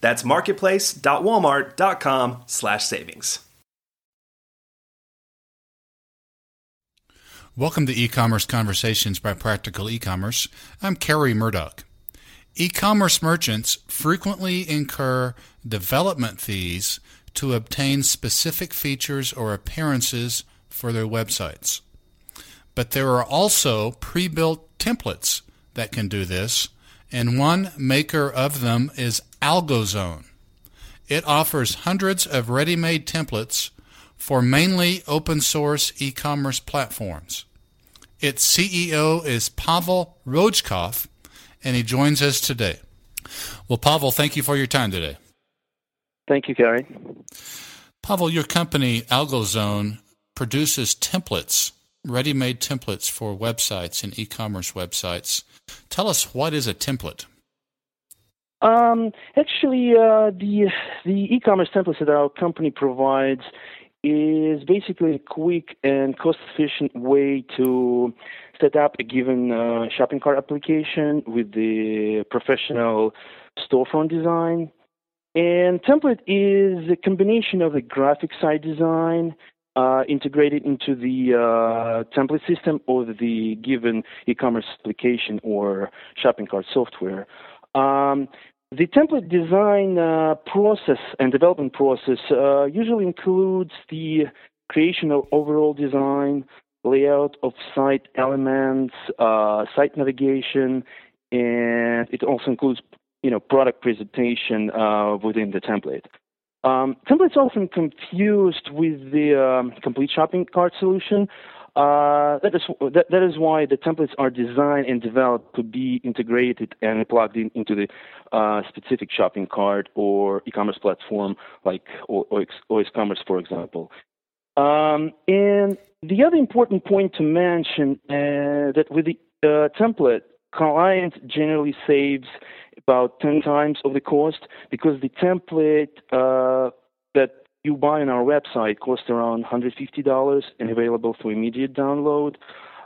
That's marketplace.walmart.com slash savings. Welcome to E-commerce Conversations by Practical E-commerce. I'm Kerry Murdock. E-commerce merchants frequently incur development fees to obtain specific features or appearances for their websites. But there are also pre-built templates that can do this, and one maker of them is AlgoZone. It offers hundreds of ready-made templates for mainly open source e-commerce platforms. Its CEO is Pavel Rojkov, and he joins us today. Well, Pavel, thank you for your time today. Thank you, Gary. Pavel, your company, AlgoZone, produces templates, ready made templates for websites and e commerce websites. Tell us what is a template? Um, actually, uh, the the e-commerce templates that our company provides is basically a quick and cost-efficient way to set up a given uh, shopping cart application with the professional storefront design. And template is a combination of the graphic site design uh, integrated into the uh, template system of the given e-commerce application or shopping cart software. Um, the template design uh, process and development process uh, usually includes the creation of overall design, layout of site elements, uh, site navigation, and it also includes you know product presentation uh, within the template. Um, templates often confused with the um, complete shopping cart solution. Uh, that is that, that is why the templates are designed and developed to be integrated and plugged in into the uh, specific shopping cart or e-commerce platform like osCommerce, for example. Um, and the other important point to mention uh, that with the uh, template, client generally saves about 10 times of the cost because the template uh, that you buy on our website costs around $150 and available for immediate download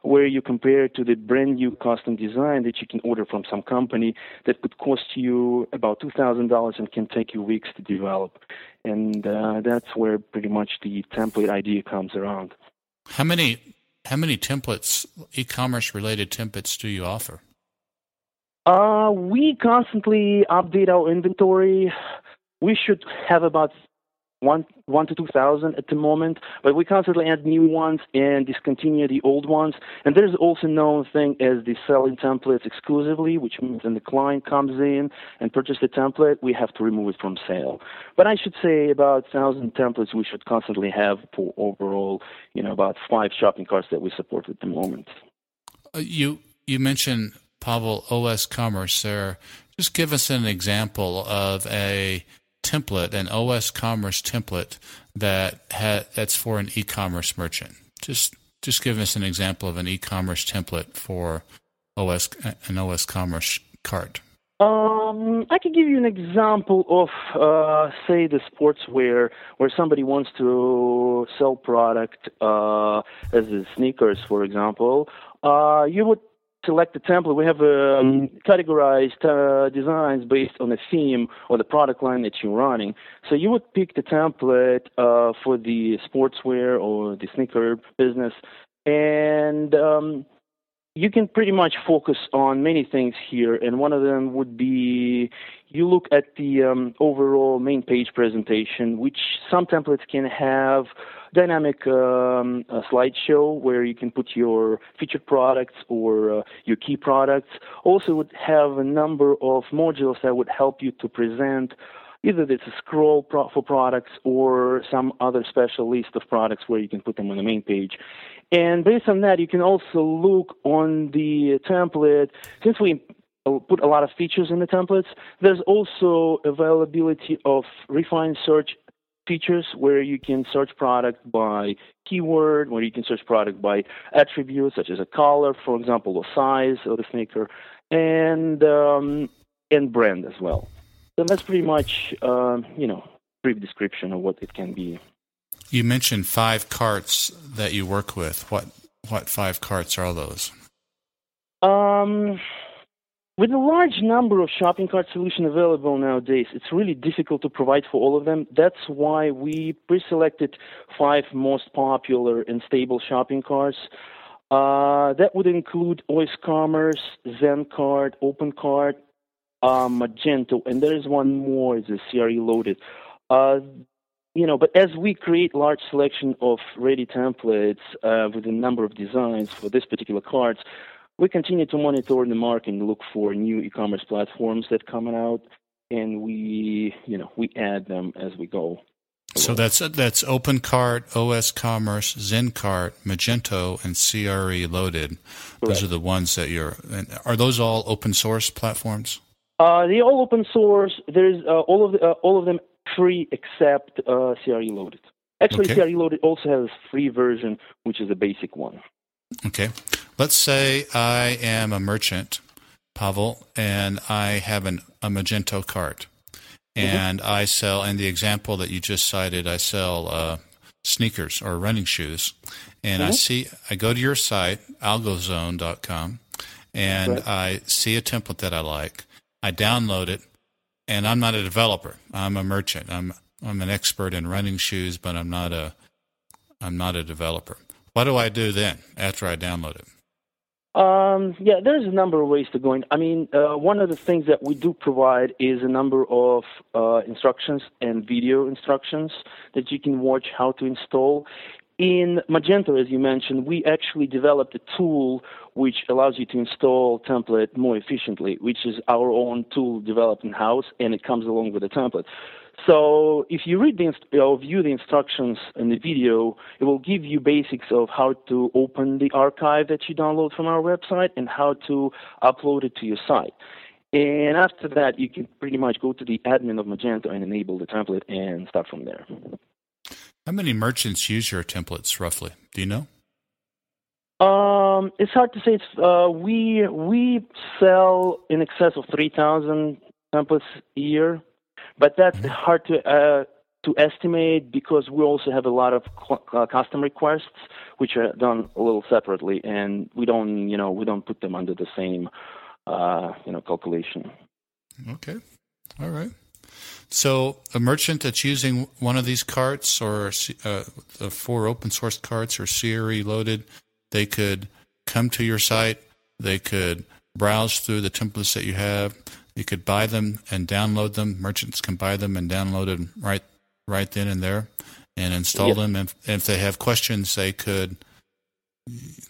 where you compare to the brand new custom design that you can order from some company that could cost you about $2,000 and can take you weeks to develop. And uh, that's where pretty much the template idea comes around. How many how many templates, e-commerce related templates do you offer? Uh, we constantly update our inventory. We should have about one one to two thousand at the moment, but we constantly add new ones and discontinue the old ones. And there's also known thing as the selling templates exclusively, which means when the client comes in and purchases the template, we have to remove it from sale. But I should say about thousand templates we should constantly have for overall, you know, about five shopping carts that we support at the moment. Uh, you you mentioned Pavel osCommerce there. Just give us an example of a template, an osCommerce template that ha- that's for an e-commerce merchant. Just just give us an example of an e-commerce template for OS an osCommerce cart. Um, I can give you an example of, uh, say, the sportswear, where somebody wants to sell product uh, as the sneakers, for example. Uh, you would select the template. We have um, categorized uh, designs based on the theme or the product line that you're running. So you would pick the template uh, for the sportswear or the sneaker business, and um, you can pretty much focus on many things here. And one of them would be you look at the um, overall main page presentation, which some templates can have dynamic um, slideshow where you can put your featured products or uh, your key products. Also, would have a number of modules that would help you to present either it's a scroll pro- for products or some other special list of products where you can put them on the main page. And based on that, you can also look on the template. Since we put a lot of features in the templates, there's also availability of refined search features where you can search product by keyword, where you can search product by attributes such as a color, for example, or size of the sneaker, and um, and brand as well. So that's pretty much um, you know brief description of what it can be. You mentioned five carts that you work with. What what five carts are those? Um, with a large number of shopping cart solutions available nowadays, it's really difficult to provide for all of them. That's why we pre-selected five most popular and stable shopping carts. Uh, that would include osCommerce, ZenCart, OpenCart, uh, Magento, and there is one more, a CRE Loaded. Uh, you know, but as we create large selection of ready templates uh, with a number of designs for this particular cards, we continue to monitor the market and look for new e-commerce platforms that come out, and we, you know, we add them as we go. So that's that's OpenCart, osCommerce, ZenCart, Magento, and CRE Loaded. Correct. Those are the ones that you're. Are those all open source platforms? Uh, they're all open source. There's uh, all of the, uh, all of them free except uh, CRE Loaded. Actually, okay. CRE Loaded also has a free version, which is a basic one. Okay. Let's say I am a merchant, Pavel, and I have an, a Magento cart. Mm-hmm. And mm-hmm. I sell, in the example that you just cited, I sell uh, sneakers or running shoes. And mm-hmm. I see, I go to your site, algozone.com, and right. I see a template that I like. I download it, and I'm not a developer. I'm a merchant. I'm I'm an expert in running shoes, but I'm not a I'm not a developer. What do I do then after I download it? Um, yeah, there's a number of ways to go in. I mean, uh, one of the things that we do provide is a number of uh, instructions and video instructions that you can watch how to install. In Magento, as you mentioned, we actually developed a tool which allows you to install template more efficiently, which is our own tool developed in house, and it comes along with the template. So if you read the or view the instructions in the video, it will give you basics of how to open the archive that you download from our website and how to upload it to your site. And after that, you can pretty much go to the admin of Magento and enable the template and start from there. How many merchants use your templates roughly? Do you know? Um, it's hard to say. It's, uh, we we sell in excess of three thousand templates a year. But that's mm-hmm. hard to uh, to estimate because we also have a lot of uh, custom requests which are done a little separately, and we don't you know we don't put them under the same uh, you know calculation. Okay, all right. So a merchant that's using one of these carts or uh, the four open source carts or CRE loaded, they could come to your site. They could browse through the templates that you have. You could buy them and download them. Merchants can buy them and download them right right then and there, and install yep. them. And if they have questions, they could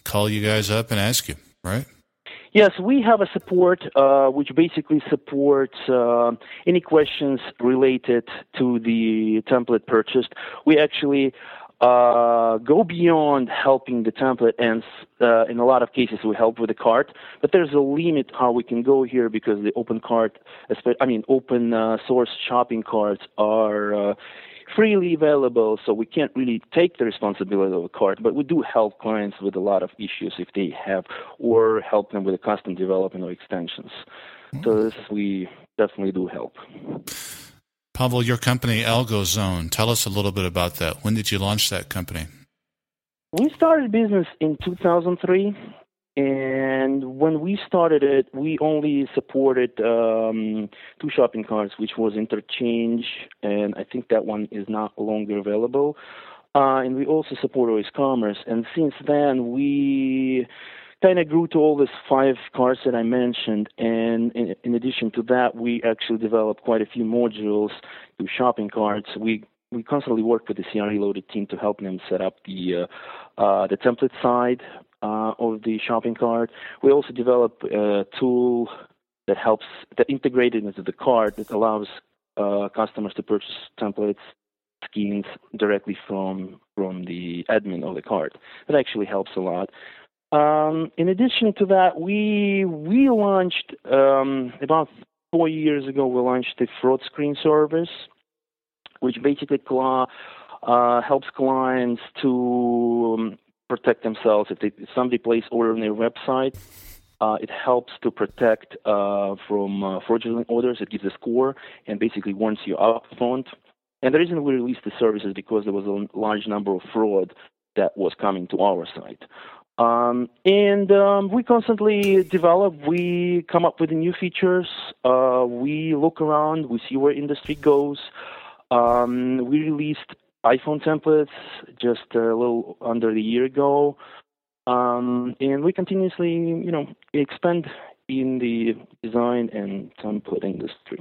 call you guys up and ask you. Right? Yes, we have a support uh, which basically supports uh, any questions related to the template purchased. We actually uh, go beyond helping the template, and uh, in a lot of cases we help with the cart. But there's a limit how we can go here because the open cart, I mean open uh, source shopping carts are uh, freely available, so we can't really take the responsibility of a card, But we do help clients with a lot of issues if they have, or help them with a custom development or extensions. Mm-hmm. So this we definitely do help. Pavel, your company, AlgoZone, tell us a little bit about that. When did you launch that company? We started business in 2003, and when we started it, we only supported um, two shopping carts, which was Interchange, and I think that one is not longer available. Uh, and we also support osCommerce, and since then we kind of grew to all these five cars that I mentioned, and in, in, addition to that, we actually developed quite a few modules to shopping carts. We we constantly work with the CRE loaded team to help them set up the uh, uh, the template side uh, of the shopping cart. We also develop a tool that helps that integrated into the cart that allows uh, customers to purchase templates skins directly from from the admin of the cart. That actually helps a lot. Um, in addition to that, we we launched um, about four years ago. We launched the fraud screen service, which basically uh, helps clients to um, protect themselves if, they, if somebody places order on their website. Uh, it helps to protect uh, from uh, fraudulent orders. It gives a score and basically warns you up front. And the reason we released the service is because there was a large number of fraud that was coming to our site. Um, and um, we constantly develop. We come up with new features. Uh, we look around. We see where industry goes. Um, we released iPhone templates just a little under a year ago, um, and we continuously, you know, expand in the design and template industry.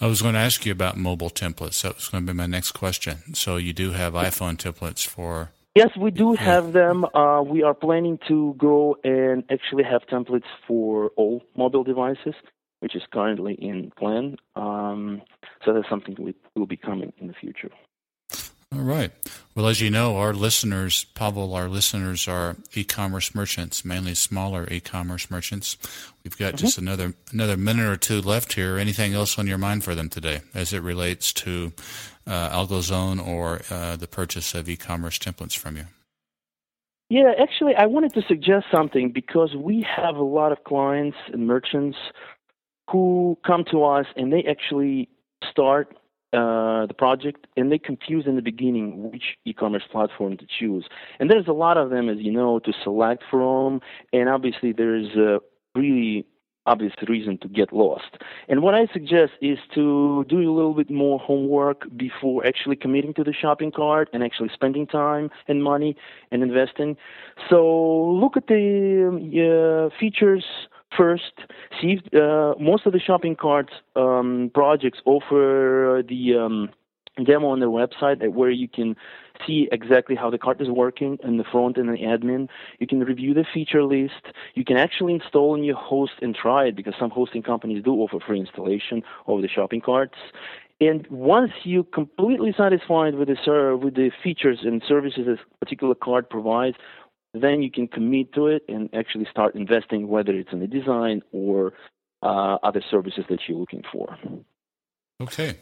I was going to ask you about mobile templates. That was going to be my next question. So you do have iPhone templates for Yes, we do have them. Uh, we are planning to go and actually have templates for all mobile devices, which is currently in plan. Um, so that's something we will be coming in the future. All right. Well, as you know, our listeners, Pavel, our listeners are e-commerce merchants, mainly smaller e-commerce merchants. We've got mm-hmm. just another another minute or two left here. Anything else on your mind for them today, as it relates to uh, AlgoZone or uh, the purchase of e-commerce templates from you? Yeah, actually, I wanted to suggest something because we have a lot of clients and merchants who come to us and they actually start uh, the project and they confuse in the beginning which e-commerce platform to choose. And there's a lot of them, as you know, to select from. And obviously, there's a really obvious reason to get lost. And what I suggest is to do a little bit more homework before actually committing to the shopping cart and actually spending time and money and investing. So look at the uh, features first. See uh, most of the shopping cart um, projects offer the um, demo on their website where you can see exactly how the cart is working in the front and the admin. You can review the feature list. You can actually install in your host and try it because some hosting companies do offer free installation of the shopping carts. And once you're completely satisfied with the with the features and services this particular card provides, then you can commit to it and actually start investing, whether it's in the design or uh, other services that you're looking for. Okay.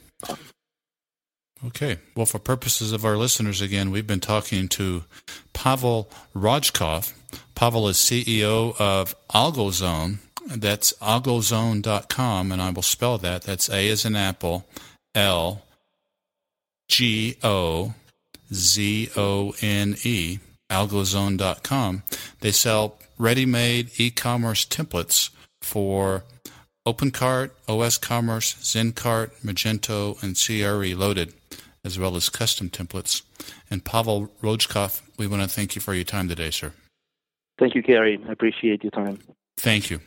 Okay. Well, for purposes of our listeners, again, we've been talking to Pavel Rojkov. Pavel is CEO of AlgoZone. That's algozone.com, and I will spell that. That's A as in apple, L G O Z O N E algozone.com. They sell ready made e commerce templates for OpenCart, osCommerce, ZenCart, Magento, and CRE loaded, as well as custom templates. And Pavel Rojkov, we want to thank you for your time today, sir. Thank you, Gary. I appreciate your time. Thank you.